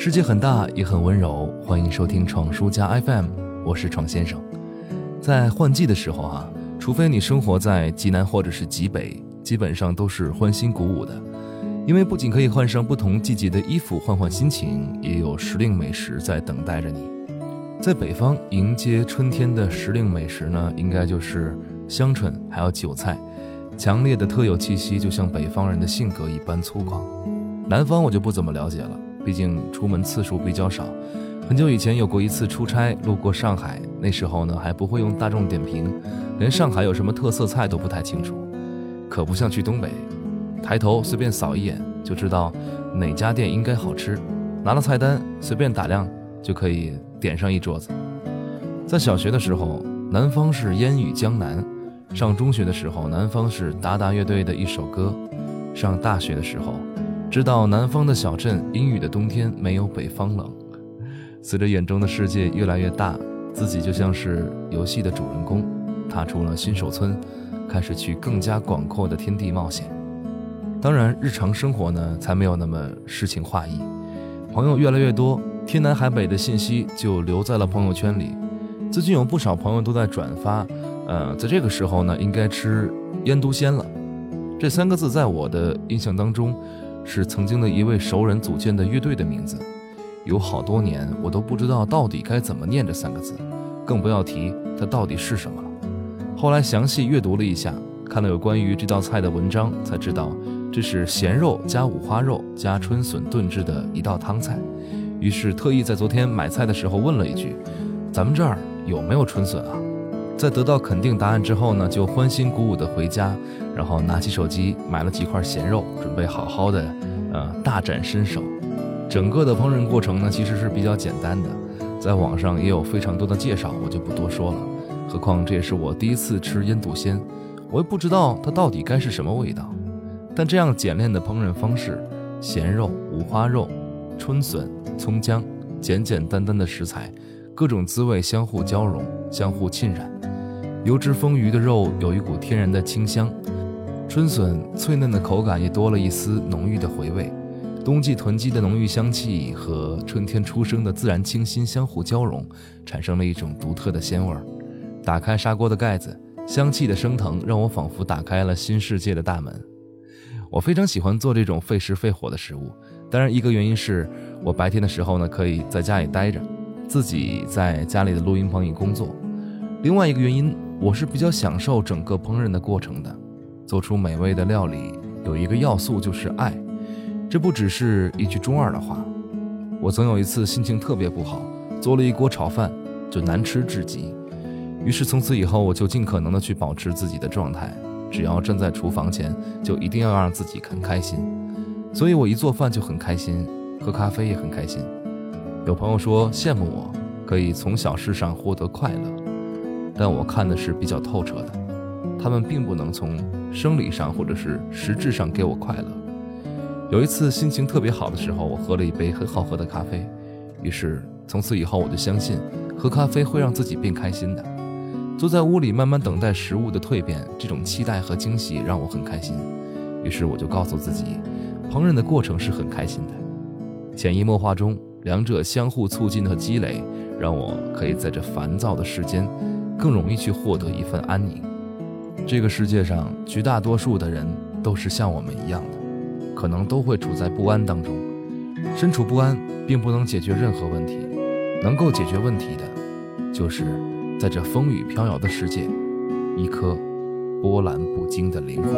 世界很大，也很温柔。欢迎收听闯书家 FM，我是闯先生。在换季的时候啊，除非你生活在极南或者是极北，基本上都是欢欣鼓舞的，因为不仅可以换上不同季节的衣服换换心情，也有时令美食在等待着你。在北方迎接春天的时令美食呢，应该就是香椿还有韭菜，强烈的特有气息，就像北方人的性格一般粗犷。南方我就不怎么了解了，毕竟出门次数比较少。很久以前有过一次出差，路过上海，那时候呢还不会用大众点评，连上海有什么特色菜都不太清楚。可不像去东北，抬头随便扫一眼就知道哪家店应该好吃，拿了菜单随便打量就可以点上一桌子。在小学的时候，南方是烟雨江南；上中学的时候，南方是达达乐队的一首歌；上大学的时候，知道南方的小镇阴雨的冬天没有北方冷。随着眼中的世界越来越大，自己就像是游戏的主人公，踏出了新手村，开始去更加广阔的天地冒险。当然，日常生活呢，才没有那么诗情画意。朋友越来越多，天南海北的信息就留在了朋友圈里。最近有不少朋友都在转发，呃，在这个时候呢，应该吃腌笃鲜了。这三个字在我的印象当中，是曾经的一位熟人组建的乐队的名字。有好多年，我都不知道到底该怎么念这三个字，更不要提它到底是什么了。后来详细阅读了一下，看了有关于这道菜的文章，才知道这是咸肉加五花肉加春笋炖制的一道汤菜。于是特意在昨天买菜的时候问了一句：“咱们这儿有没有春笋啊？”在得到肯定答案之后呢，就欢欣鼓舞地回家，然后拿起手机买了几块咸肉，准备好好的，呃，大展身手。整个的烹饪过程呢，其实是比较简单的，在网上也有非常多的介绍，我就不多说了。何况这也是我第一次吃腌笃鲜，我也不知道它到底该是什么味道。但这样简练的烹饪方式，咸肉、五花肉、春笋、葱姜，简简单单的食材，各种滋味相互交融、相互浸染。油脂丰腴的肉有一股天然的清香，春笋脆嫩的口感也多了一丝浓郁的回味。冬季囤积的浓郁香气和春天初生的自然清新相互交融，产生了一种独特的鲜味儿。打开砂锅的盖子，香气的升腾让我仿佛打开了新世界的大门。我非常喜欢做这种费时费火的食物。当然，一个原因是我白天的时候呢可以在家里待着，自己在家里的录音棚里工作；另外一个原因，我是比较享受整个烹饪的过程的。做出美味的料理有一个要素就是爱。这不只是一句中二的话。我曾有一次心情特别不好，做了一锅炒饭，就难吃至极。于是从此以后，我就尽可能的去保持自己的状态，只要站在厨房前，就一定要让自己很开心。所以我一做饭就很开心，喝咖啡也很开心。有朋友说羡慕我可以从小事上获得快乐，但我看的是比较透彻的，他们并不能从生理上或者是实质上给我快乐。有一次心情特别好的时候，我喝了一杯很好喝的咖啡，于是从此以后我就相信，喝咖啡会让自己变开心的。坐在屋里慢慢等待食物的蜕变，这种期待和惊喜让我很开心。于是我就告诉自己，烹饪的过程是很开心的。潜移默化中，两者相互促进和积累，让我可以在这烦躁的世间，更容易去获得一份安宁。这个世界上绝大多数的人都是像我们一样的。可能都会处在不安当中，身处不安并不能解决任何问题，能够解决问题的，就是在这风雨飘摇的世界，一颗波澜不惊的灵魂。